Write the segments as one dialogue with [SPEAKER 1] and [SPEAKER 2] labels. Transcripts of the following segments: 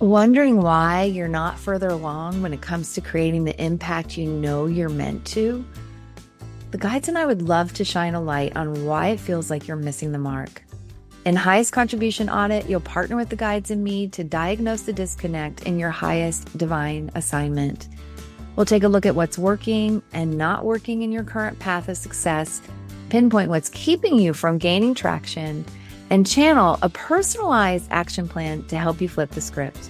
[SPEAKER 1] Wondering why you're not further along when it comes to creating the impact you know you're meant to? The guides and I would love to shine a light on why it feels like you're missing the mark. In Highest Contribution Audit, you'll partner with the guides and me to diagnose the disconnect in your highest divine assignment. We'll take a look at what's working and not working in your current path of success, pinpoint what's keeping you from gaining traction and channel a personalized action plan to help you flip the script.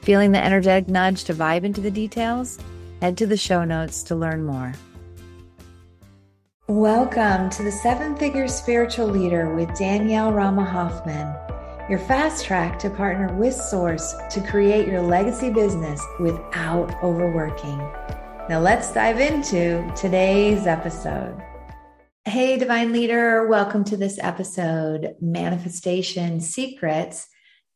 [SPEAKER 1] Feeling the energetic nudge to vibe into the details? Head to the show notes to learn more. Welcome to the Seven Figure Spiritual Leader with Danielle Rama Hoffman, your fast track to partner with Source to create your legacy business without overworking. Now, let's dive into today's episode. Hey, Divine Leader, welcome to this episode Manifestation Secrets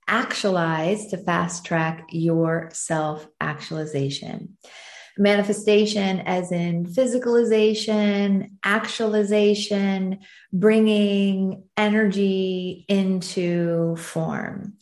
[SPEAKER 1] Actualize to Fast Track Your Self Actualization. Manifestation, as in physicalization, actualization, bringing energy into form.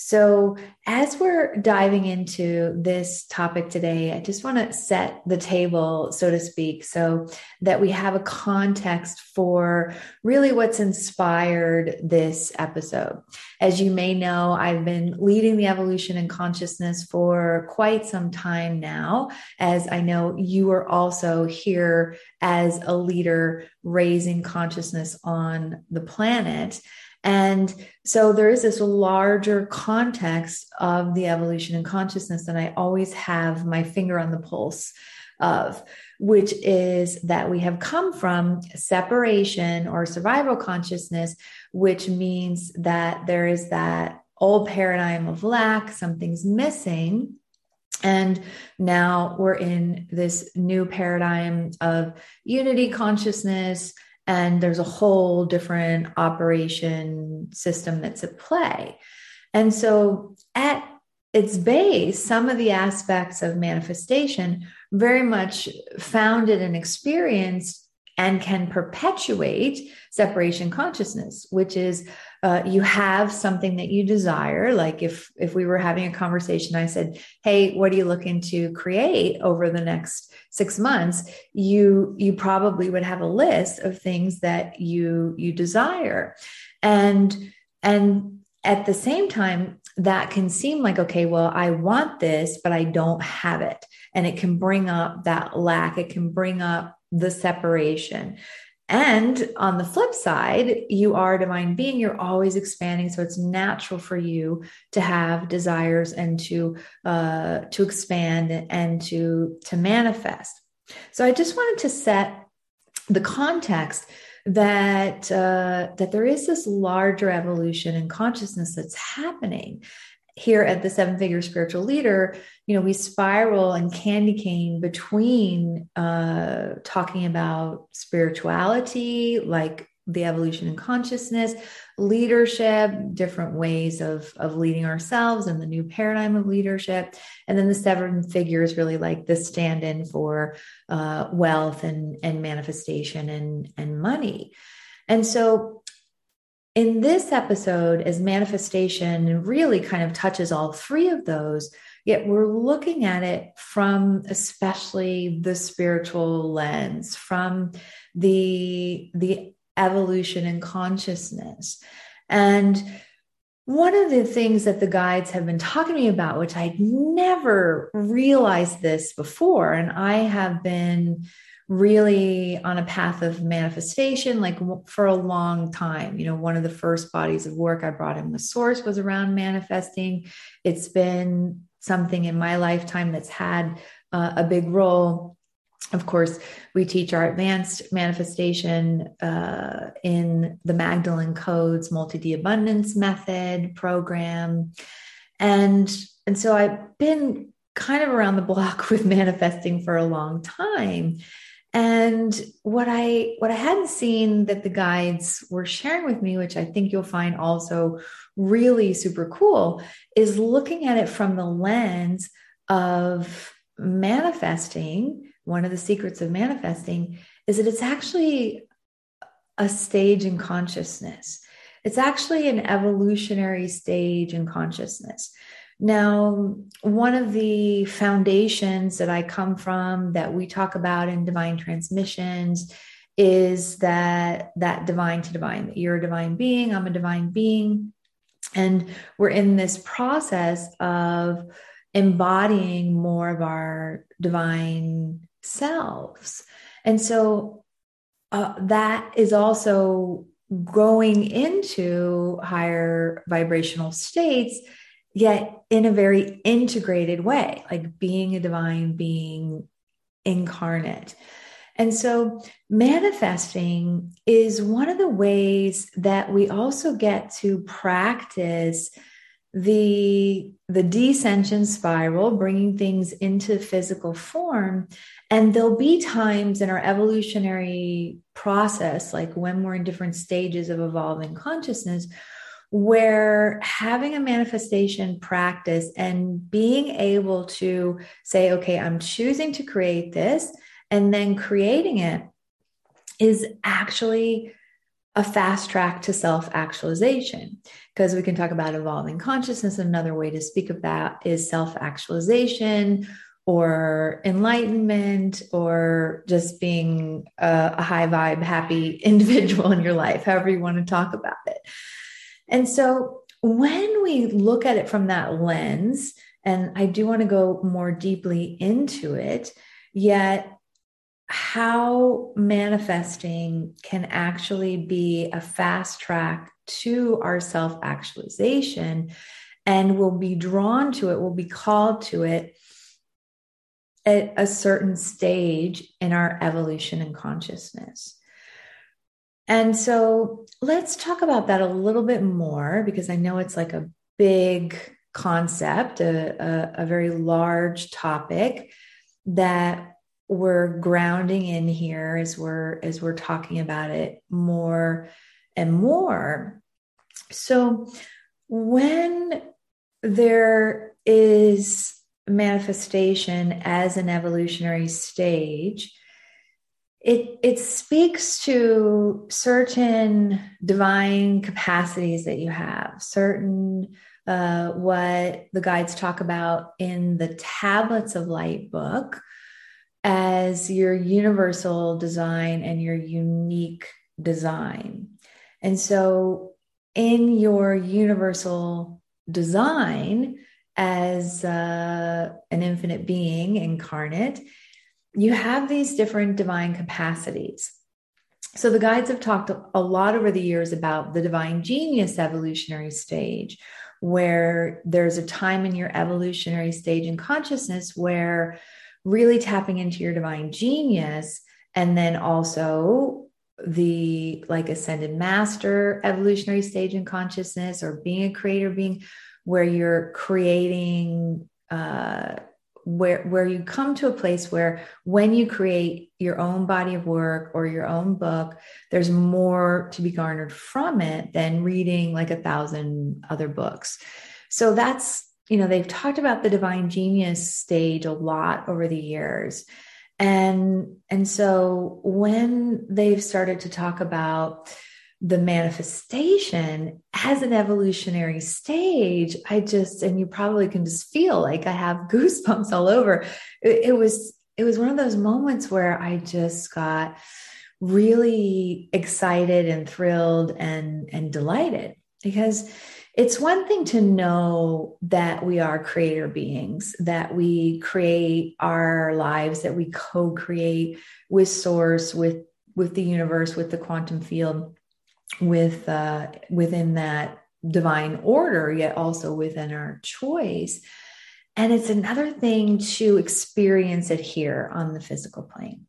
[SPEAKER 1] So, as we're diving into this topic today, I just want to set the table, so to speak, so that we have a context for really what's inspired this episode. As you may know, I've been leading the evolution in consciousness for quite some time now, as I know you are also here as a leader raising consciousness on the planet. And so there is this larger context of the evolution in consciousness that I always have my finger on the pulse of, which is that we have come from separation or survival consciousness, which means that there is that old paradigm of lack, something's missing. And now we're in this new paradigm of unity consciousness, and there's a whole different operation system that's at play. And so, at its base, some of the aspects of manifestation very much founded and experienced and can perpetuate separation consciousness, which is uh, you have something that you desire. Like if if we were having a conversation, I said, "Hey, what are you looking to create over the next six months?" You you probably would have a list of things that you you desire, and and at the same time, that can seem like okay, well, I want this, but I don't have it, and it can bring up that lack. It can bring up the separation. And on the flip side, you are a divine being, you're always expanding. So it's natural for you to have desires and to uh, to expand and to to manifest. So I just wanted to set the context that uh, that there is this larger evolution in consciousness that's happening here at the seven figure spiritual leader you know we spiral and candy cane between uh, talking about spirituality like the evolution in consciousness leadership different ways of of leading ourselves and the new paradigm of leadership. And then the seven figures really like the stand-in for uh, wealth and and manifestation and and money. And so in this episode, as manifestation really kind of touches all three of those, yet we're looking at it from especially the spiritual lens, from the, the evolution in consciousness. And one of the things that the guides have been talking to me about, which I'd never realized this before, and I have been really on a path of manifestation like for a long time. You know one of the first bodies of work i brought in with source was around manifesting. It's been something in my lifetime that's had uh, a big role. Of course we teach our advanced manifestation uh, in the magdalene codes multi-d abundance method program. And and so i've been kind of around the block with manifesting for a long time and what i what i hadn't seen that the guides were sharing with me which i think you'll find also really super cool is looking at it from the lens of manifesting one of the secrets of manifesting is that it's actually a stage in consciousness. It's actually an evolutionary stage in consciousness Now, one of the foundations that I come from that we talk about in divine transmissions is that that divine to divine that you're a divine being, I'm a divine being, and we're in this process of embodying more of our divine selves. And so uh, that is also going into higher vibrational states, yet in a very integrated way, like being a divine being incarnate. And so, manifesting is one of the ways that we also get to practice the the descension spiral bringing things into physical form and there'll be times in our evolutionary process like when we're in different stages of evolving consciousness where having a manifestation practice and being able to say okay i'm choosing to create this and then creating it is actually a fast track to self actualization because we can talk about evolving consciousness. Another way to speak of that is self actualization or enlightenment or just being a, a, high vibe, happy individual in your life, however you want to talk about it. And so when we look at it from that lens, and I do want to go more deeply into it, yet how manifesting can actually be a fast track to our self actualization and will be drawn to it, will be called to it at a certain stage in our evolution and consciousness. And so let's talk about that a little bit more because I know it's like a big concept, a, a, a very large topic that we're grounding in here as we're as we're talking about it more and more. So when there is manifestation as an evolutionary stage it it speaks to certain divine capacities that you have certain uh, what the guides talk about in the tablets of light book as your universal design and your unique design. And so, in your universal design as uh, an infinite being incarnate, you have these different divine capacities. So, the guides have talked a lot over the years about the divine genius evolutionary stage, where there's a time in your evolutionary stage in consciousness where really tapping into your divine genius and then also the like ascended master evolutionary stage in consciousness or being a creator being where you're creating uh where where you come to a place where when you create your own body of work or your own book there's more to be garnered from it than reading like a thousand other books so that's you know, they've talked about the divine genius stage a lot over the years. And and so when they've started to talk about the manifestation as an evolutionary stage, I just and you probably can just feel like I have goosebumps all over. It, it was it was one of those moments where I just got really excited and thrilled and and delighted because it's one thing to know that we are creator beings, that we create our lives, that we co create with source, with, with the universe, with the quantum field, with uh, within that divine order, yet also within our choice. And it's another thing to experience it here on the physical plane.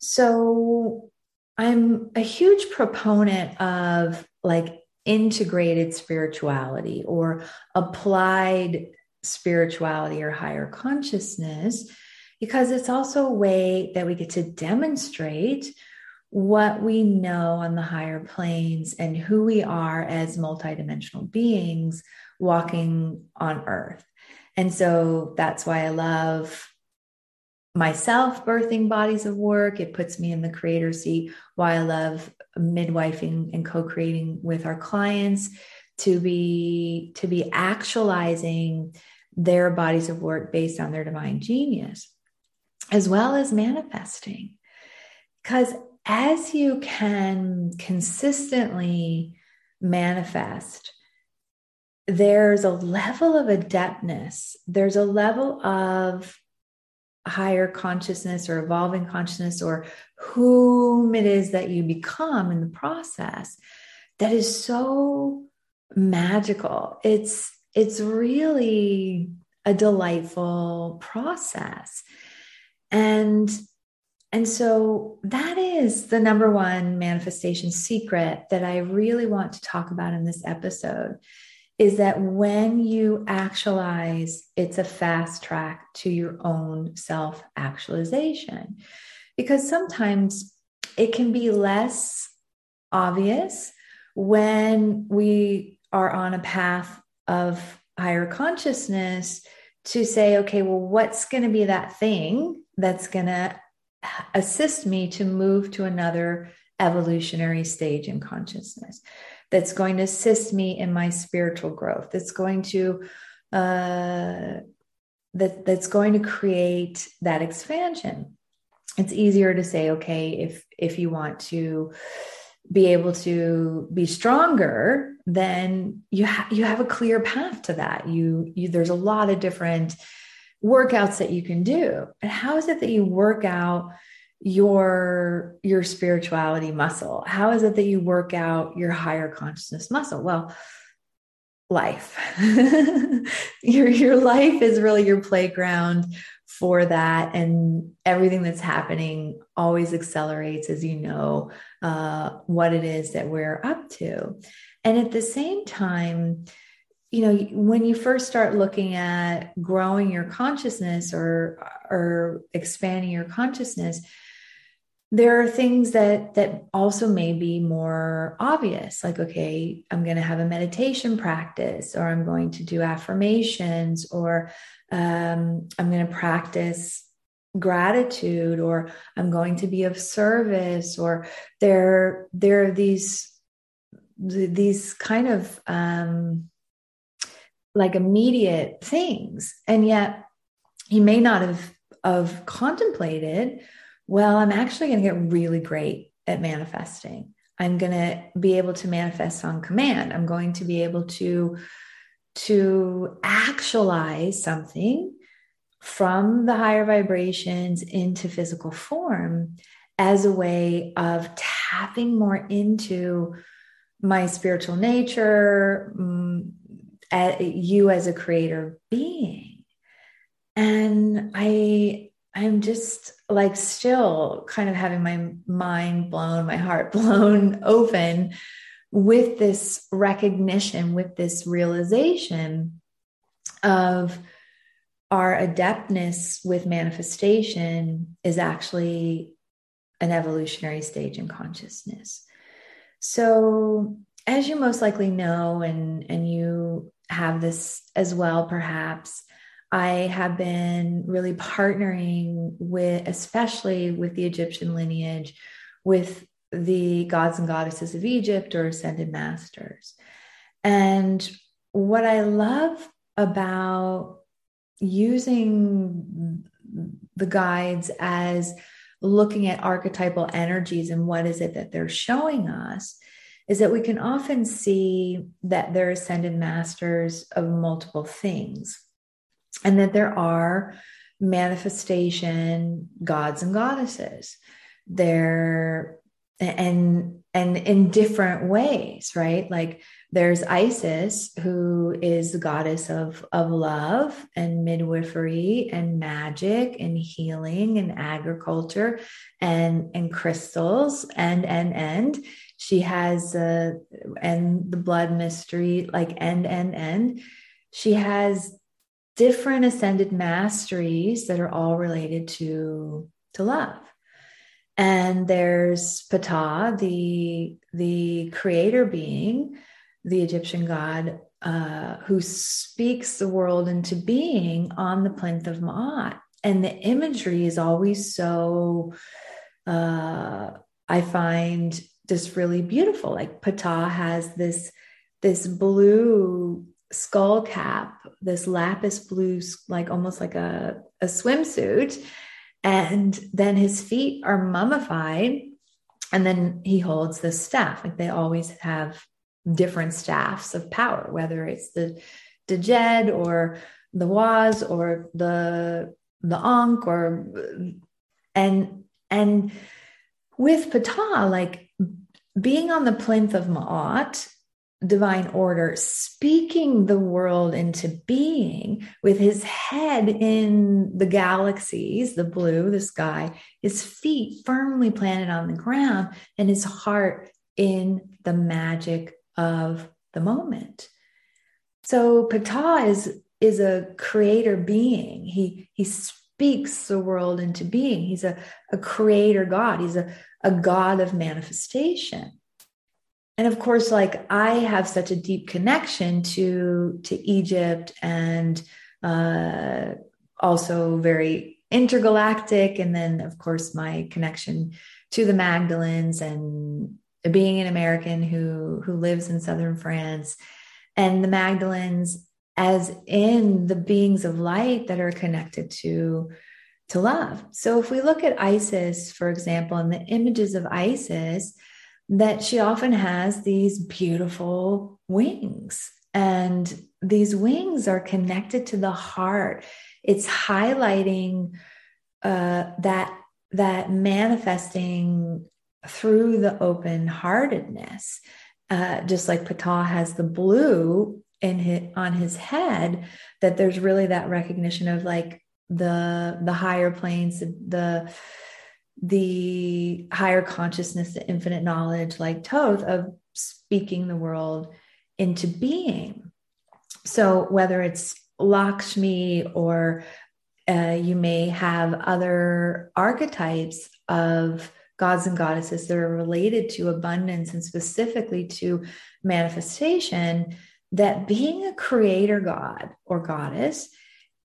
[SPEAKER 1] So I'm a huge proponent of like integrated spirituality or applied spirituality or higher consciousness, because it's also a way that we get to demonstrate what we know on the higher planes and who we are as multidimensional beings walking on earth. And so that's why I love myself birthing bodies of work. It puts me in the creator seat. Why I love midwifing and co-creating with our clients to be to be actualizing their bodies of work based on their divine genius, as well as manifesting. Because as you can consistently manifest, there's a level of adeptness, there's a level of higher consciousness or evolving consciousness or whom it is that you become in the process that is so magical. It's it's really a delightful process. And and so that is the number one manifestation secret that I really want to talk about in this episode is that when you actualize, it's a fast track to your own self actualization. Because sometimes it can be less obvious when we are on a path of higher consciousness to say, okay, well, what's going to be that thing that's going to assist me to move to another evolutionary stage in consciousness? That's going to assist me in my spiritual growth. That's going to uh, that that's going to create that expansion. It's easier to say, okay, if if you want to be able to be stronger then you have you have a clear path to that you, you there's a lot of different workouts that you can do. And how is it that you work out your your spirituality muscle? How is it that you work out your higher consciousness muscle? Well life. Your your life is really your playground for that. And everything that's happening always accelerates as you know uh, what it is that we're up to. And at the same time you know when you first start looking at growing your consciousness or or expanding your consciousness there are things that that also may be more obvious like okay i'm going to have a meditation practice or i'm going to do affirmations or um, i'm going to practice gratitude or i'm going to be of service or there there are these these kind of um, like immediate things. And yet you may not have have contemplated well i'm actually going to get really great at manifesting. I'm going to be able to manifest on command. I'm going to be able to to actualize something from the higher vibrations into physical form as a way of tapping more into my spiritual nature, mm, you as a creator being. And I I'm just like still kind of having my mind blown, my heart blown open with this recognition, with this realization of our adeptness with manifestation is actually an evolutionary stage in consciousness. So, as you most likely know, and, and you have this as well, perhaps, I have been really partnering with, especially with the Egyptian lineage, with the gods and goddesses of Egypt or ascended masters. And what I love about using the guides as looking at archetypal energies and what is it that they're showing us is that we can often see that they're ascended masters of multiple things and that there are manifestation gods and goddesses there and and in different ways right like there's Isis, who is the goddess of, of love and midwifery and magic and healing and agriculture and, and crystals and, and, and. She has, uh, and the blood mystery, like, end and, end She has different ascended masteries that are all related to, to love and there's Ptah, the the creator being, the Egyptian god uh, who speaks the world into being on the plinth of Ma'at. And the imagery is always so, uh, I find just really beautiful. Like Ptah has this, this blue skull cap, this lapis blue, like almost like a, a swimsuit. And then his feet are mummified. And then he holds this staff. Like they always have different staffs of power, whether it's the Djed or the Waz or the the Ankh or and and with Ptah, like being on the plinth of Ma'at, divine order, speaking the world into being with his head in the galaxies, the blue, the sky, his feet firmly planted on the ground, and his heart in the magic of the moment. So Ptah is, is a creator being. He, he speaks the world into being. He's a, a creator God. He's a, a God of manifestation. And of course like i have such a deep connection to to egypt and uh, also very intergalactic. And then of course my connection to the magdalens and being an american who who lives in southern france and the magdalens as in the beings of light that are connected to to love so if we look at isis for example and the images of isis that she often has these beautiful wings. And these wings are connected to the heart. It's highlighting uh, that that manifesting through the open heartedness. Uh, just like Ptah has the blue in his, on his head, that there's really that recognition of like the the higher planes, the, the higher consciousness, the infinite knowledge, like toth of speaking the world into being. So whether it's Lakshmi or uh, you may have other archetypes of gods and goddesses that are related to abundance and specifically to manifestation that being a creator god or goddess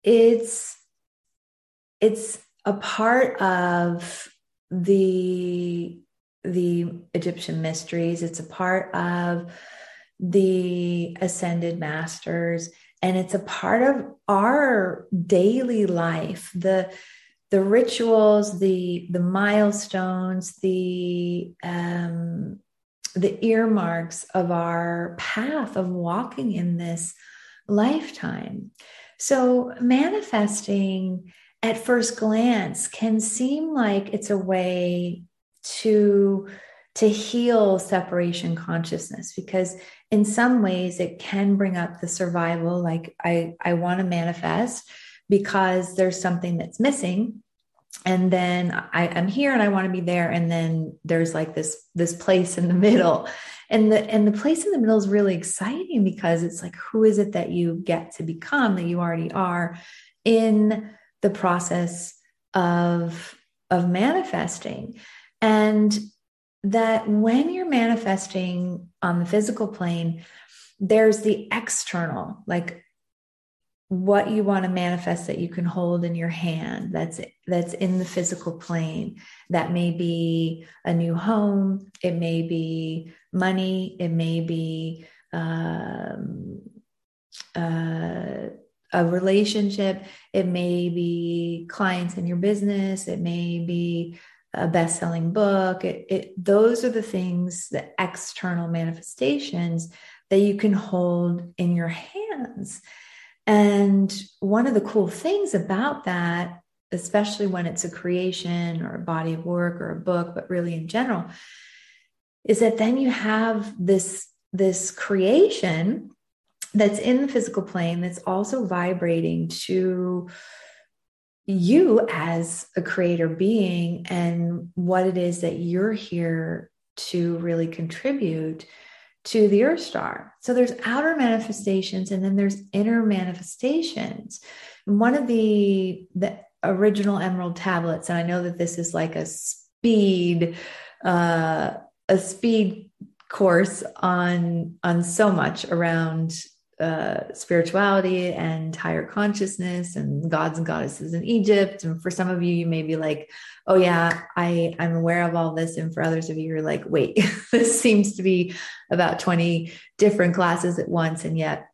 [SPEAKER 1] it's it's a part of the the Egyptian mysteries. It's a part of the ascended masters. And it's a part of our daily life. The the rituals the the milestones the um the earmarks of our path of walking in this lifetime. So manifesting at first glance can seem like it's a way to to heal separation consciousness because in some ways it can bring up the survival like i i want to manifest because there's something that's missing and then I, i'm here and I want to be there. And then there's like this this place in the middle. And the and the place in the middle is really exciting because it's like, who is it that you get to become that you already are in the process of of manifesting. And that when you're manifesting on the physical plane there's the external like what you want to manifest that you can hold in your hand that's that's in the physical plane. That may be a new home. It may be money. It may be um, uh, a relationship, it may be clients in your business, it may be a best-selling book. It, it those are the things, the external manifestations that you can hold in your hands. And one of the cool things about that, especially when it's a creation or a body of work or a book, but really in general, is that then you have this this creation that's in the physical plane that's also vibrating to you as a creator being and what it is that you're here to really contribute to the earth star. So there's outer manifestations and then there's inner manifestations. One of the the original emerald tablets and i know that this is like a speed uh a speed course on on so much around uh, spirituality and higher consciousness and gods and goddesses in Egypt. And for some of you, you may be like, oh yeah, I, I'm aware of all this. And for others of you, you're like, wait, this seems to be about 20 different classes at once. And yet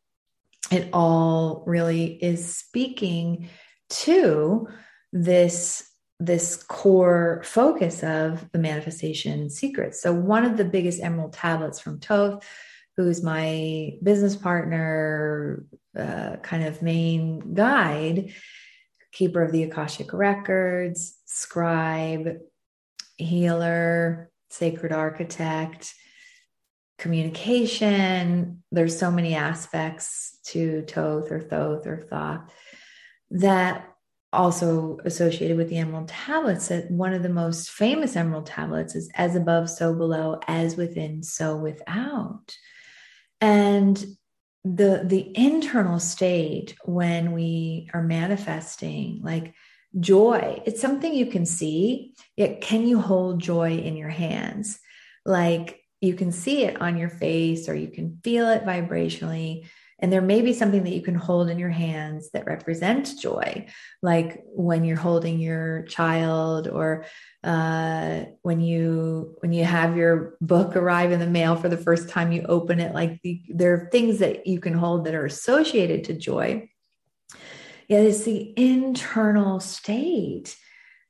[SPEAKER 1] it all really is speaking to this this core focus of the manifestation secrets. So one of the biggest emerald tablets from Thoth, who's my business partner, uh, kind of main guide, keeper of the Akashic records, scribe, healer, sacred architect, communication. There's so many aspects to Toth or Thoth or Thoth that also associated with the emerald tablets that one of the most famous emerald tablets is as above so below as within so without and the the internal state when we are manifesting like joy it's something you can see. Yet can you hold joy in your hands? Like you can see it on your face or you can feel it vibrationally and there may be something that you can hold in your hands that represents joy, like when you're holding your child or uh, when you when you have your book arrive in the mail for the first time you open it like the, there are things that you can hold that are associated to joy. Yet it's the internal state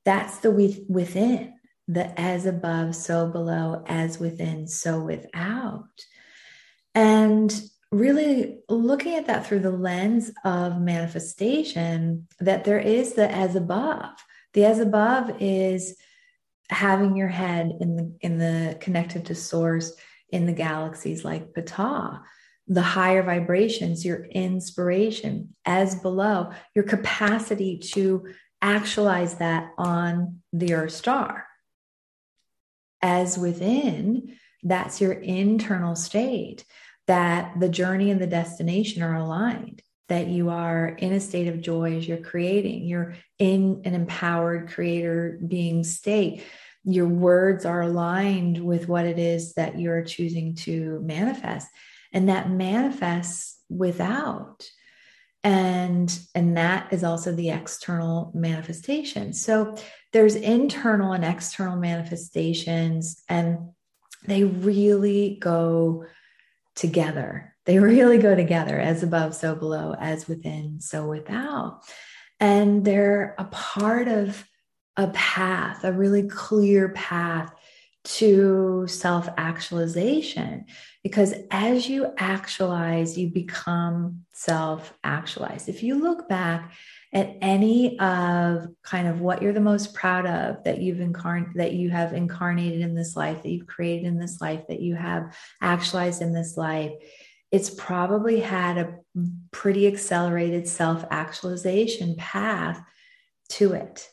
[SPEAKER 1] that's the with, within the as above so below as within so without. And really looking at that through the lens of manifestation that there is the as above. The as above is having your head in the in the connected to source in the galaxies like Ptah. The higher vibrations your inspiration as below your capacity to actualize that on the earth star. As within that's your internal state that the journey and the destination are aligned, that you are in a state of joy as you're creating, you're in an empowered creator being state. Your words are aligned with what it is that you're choosing to manifest, and that manifests without. And and that is also the external manifestation. So there's internal and external manifestations and they really go together. They really go together as above, so below, as within, so without. And they're a part of a path, a really clear path to self actualization. Because as you actualize, you become self actualized. If you look back at any of kind of what you're the most proud of that you've incarnate that you have incarnated in this life that you've created in this life that you have actualized in this life it's probably had a pretty accelerated self actualization path to it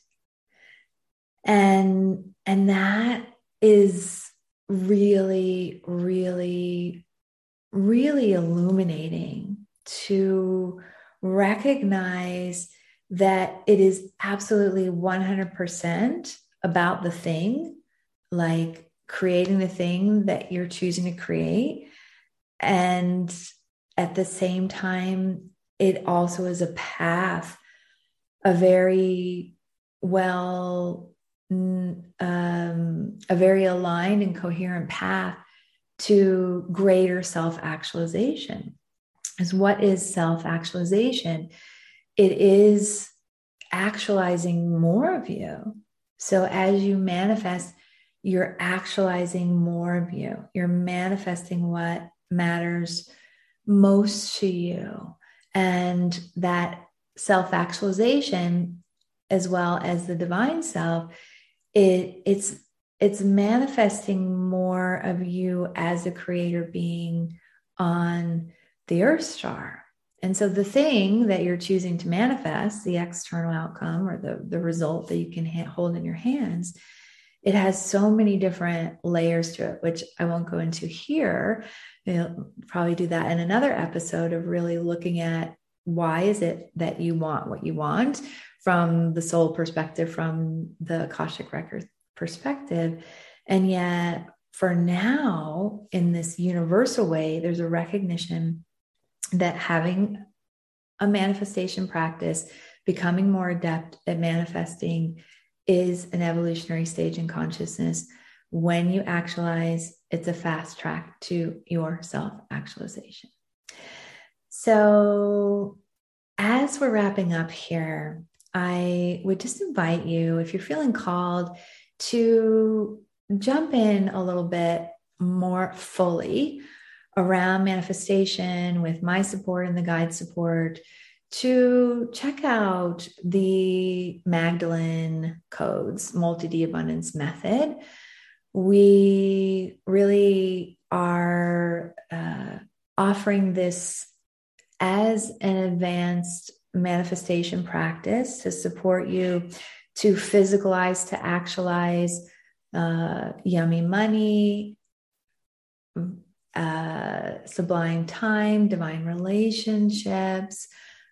[SPEAKER 1] and and that is really really really illuminating to recognize that it is absolutely 100% about the thing, like creating the thing that you're choosing to create. And at the same time, it also is a path, a very well, um, a very aligned and coherent path to greater self actualization. Is what is self actualization? it is actualizing more of you. So as you manifest, you're actualizing more of you. You're manifesting what matters most to you. And that self actualization, as well as the divine self, it, it's it's manifesting more of you as a creator being on the earth star and so the thing that you're choosing to manifest, the external outcome or the, the result that you can ha- hold in your hands, it has so many different layers to it, which I won't go into here. We'll probably do that in another episode of really looking at why is it that you want what you want from the soul perspective, from the Akashic record perspective. And yet, for now, in this universal way, there's a recognition that having a manifestation practice, becoming more adept at manifesting, is an evolutionary stage in consciousness. When you actualize, it's a fast track to your self actualization. So, as we're wrapping up here, I would just invite you, if you're feeling called, to jump in a little bit more fully around manifestation with my support and the guide support to check out the Magdalene Codes multi D abundance method. We really are uh, offering this as an advanced manifestation practice to support you to physicalize, to actualize uh, yummy money, uh, sublime time, divine relationships,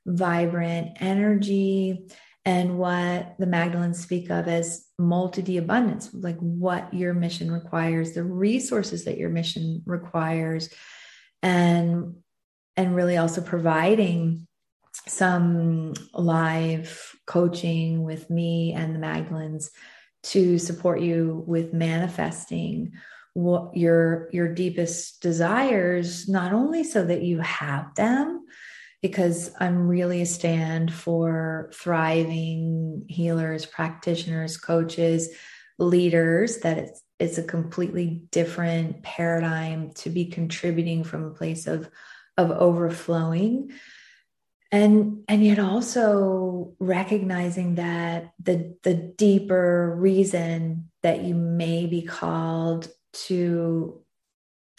[SPEAKER 1] vibrant energy, and what the Magdalens speak of as multi abundance, like what your mission requires, the resources that your mission requires, and and really also providing some live coaching with me and the Magdalens to support you with manifesting what your your deepest desires not only so that you have them because I'm really a stand for thriving healers, practitioners, coaches, leaders that it's it's a completely different paradigm to be contributing from a place of of overflowing and and yet also recognizing that the the deeper reason that you may be called to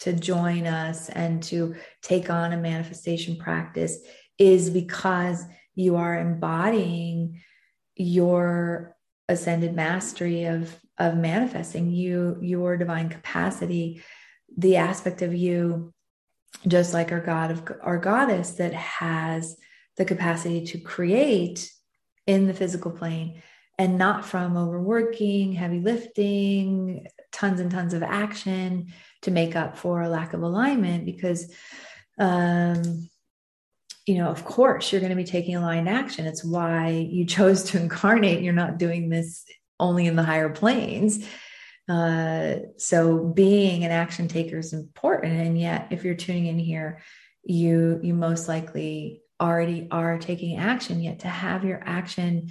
[SPEAKER 1] to join us and to take on a manifestation practice is because you are embodying your ascended mastery of of manifesting you your divine capacity the aspect of you just like our god of our goddess that has the capacity to create in the physical plane and not from overworking heavy lifting tons and tons of action to make up for a lack of alignment because um, you know of course you're going to be taking aligned action. It's why you chose to incarnate. You're not doing this only in the higher planes. Uh, so being an action taker is important. And yet if you're tuning in here you you most likely already are taking action yet to have your action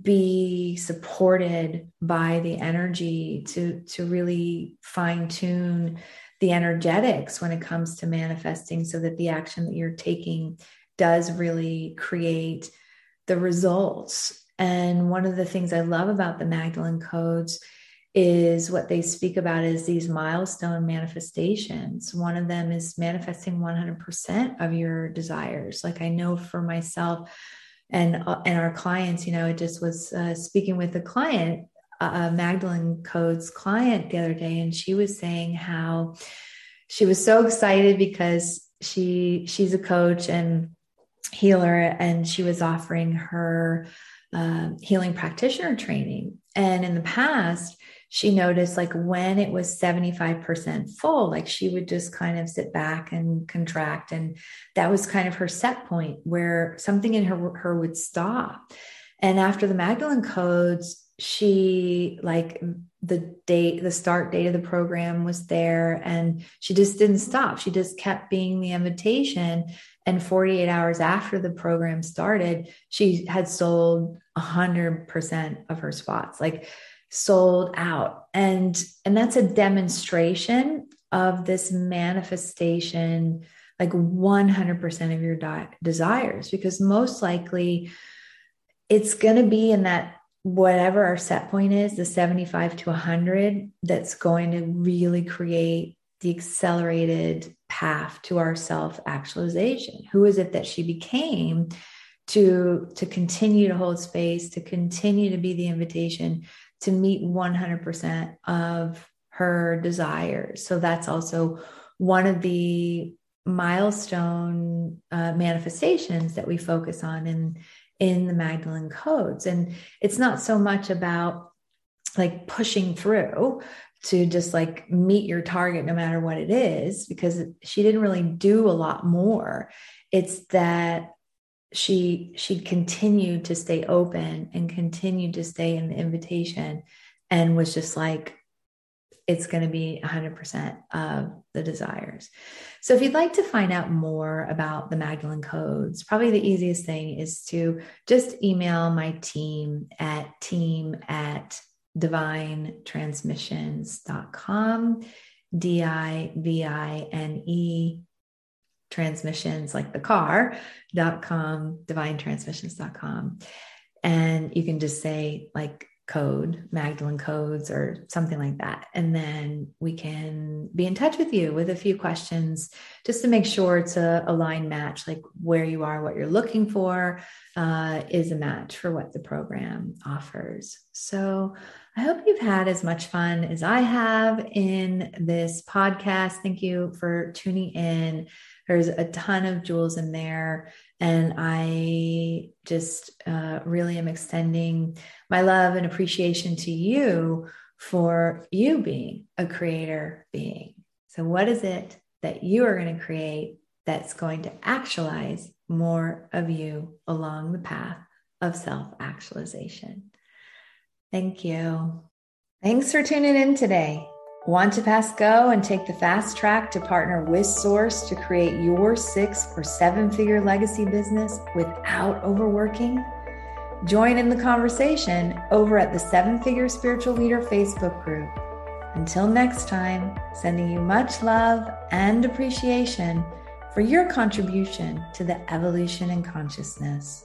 [SPEAKER 1] be supported by the energy to to really fine tune the energetics when it comes to manifesting so that the action that you're taking does really create the results. And one of the things i love about the magdalene codes is what they speak about is these milestone manifestations. One of them is manifesting 100% of your desires. Like I know for myself, and uh, and our clients you know it just was uh, speaking with a client uh, magdalene codes client the other day and she was saying how she was so excited because she she's a coach and healer and she was offering her uh, healing practitioner training and in the past she noticed like when it was 75% full, like she would just kind of sit back and contract. And that was kind of her set point where something in her, her would stop. And after the Magdalene codes, she like the date, the start date of the program was there and she just didn't stop. She just kept being the invitation. And 48 hours after the program started, she had sold 100% of her spots. Like sold out. And and that's a demonstration of this manifestation like 100% of your di- desires because most likely it's going to be in that whatever our set point is the 75 to 100 that's going to really create the accelerated path to our self actualization who is it that she became to to continue to hold space to continue to be the invitation to meet 100% of her desires. So that's also one of the milestone uh, manifestations that we focus on in in the Magdalene codes. And it's not so much about like pushing through to just like meet your target no matter what it is because she didn't really do a lot more it's that she she continued to stay open and continued to stay in the invitation and was just like it's going to be 100% of the desires. So if you'd like to find out more about the Magdalene codes, probably the easiest thing is to just email my team at team at divinetransmissions.com, D I V I N E transmissions like the car.com, divinetransmissions.com. And you can just say like code, Magdalene codes, or something like that. And then we can be in touch with you with a few questions just to make sure to align match, like where you are, what you're looking for uh, is a match for what the program offers. So I hope you've had as much fun as I have in this podcast. Thank you for tuning in. There's a ton of jewels in there. And I just uh, really am extending my love and appreciation to you for you being a creator being. So, what is it that you are going to create that's going to actualize more of you along the path of self actualization? Thank you. Thanks for tuning in today. Want to pass go and take the fast track to partner with Source to create your six or seven figure legacy business without overworking? Join in the conversation over at the Seven Figure Spiritual Leader Facebook group. Until next time, sending you much love and appreciation for your contribution to the evolution in consciousness.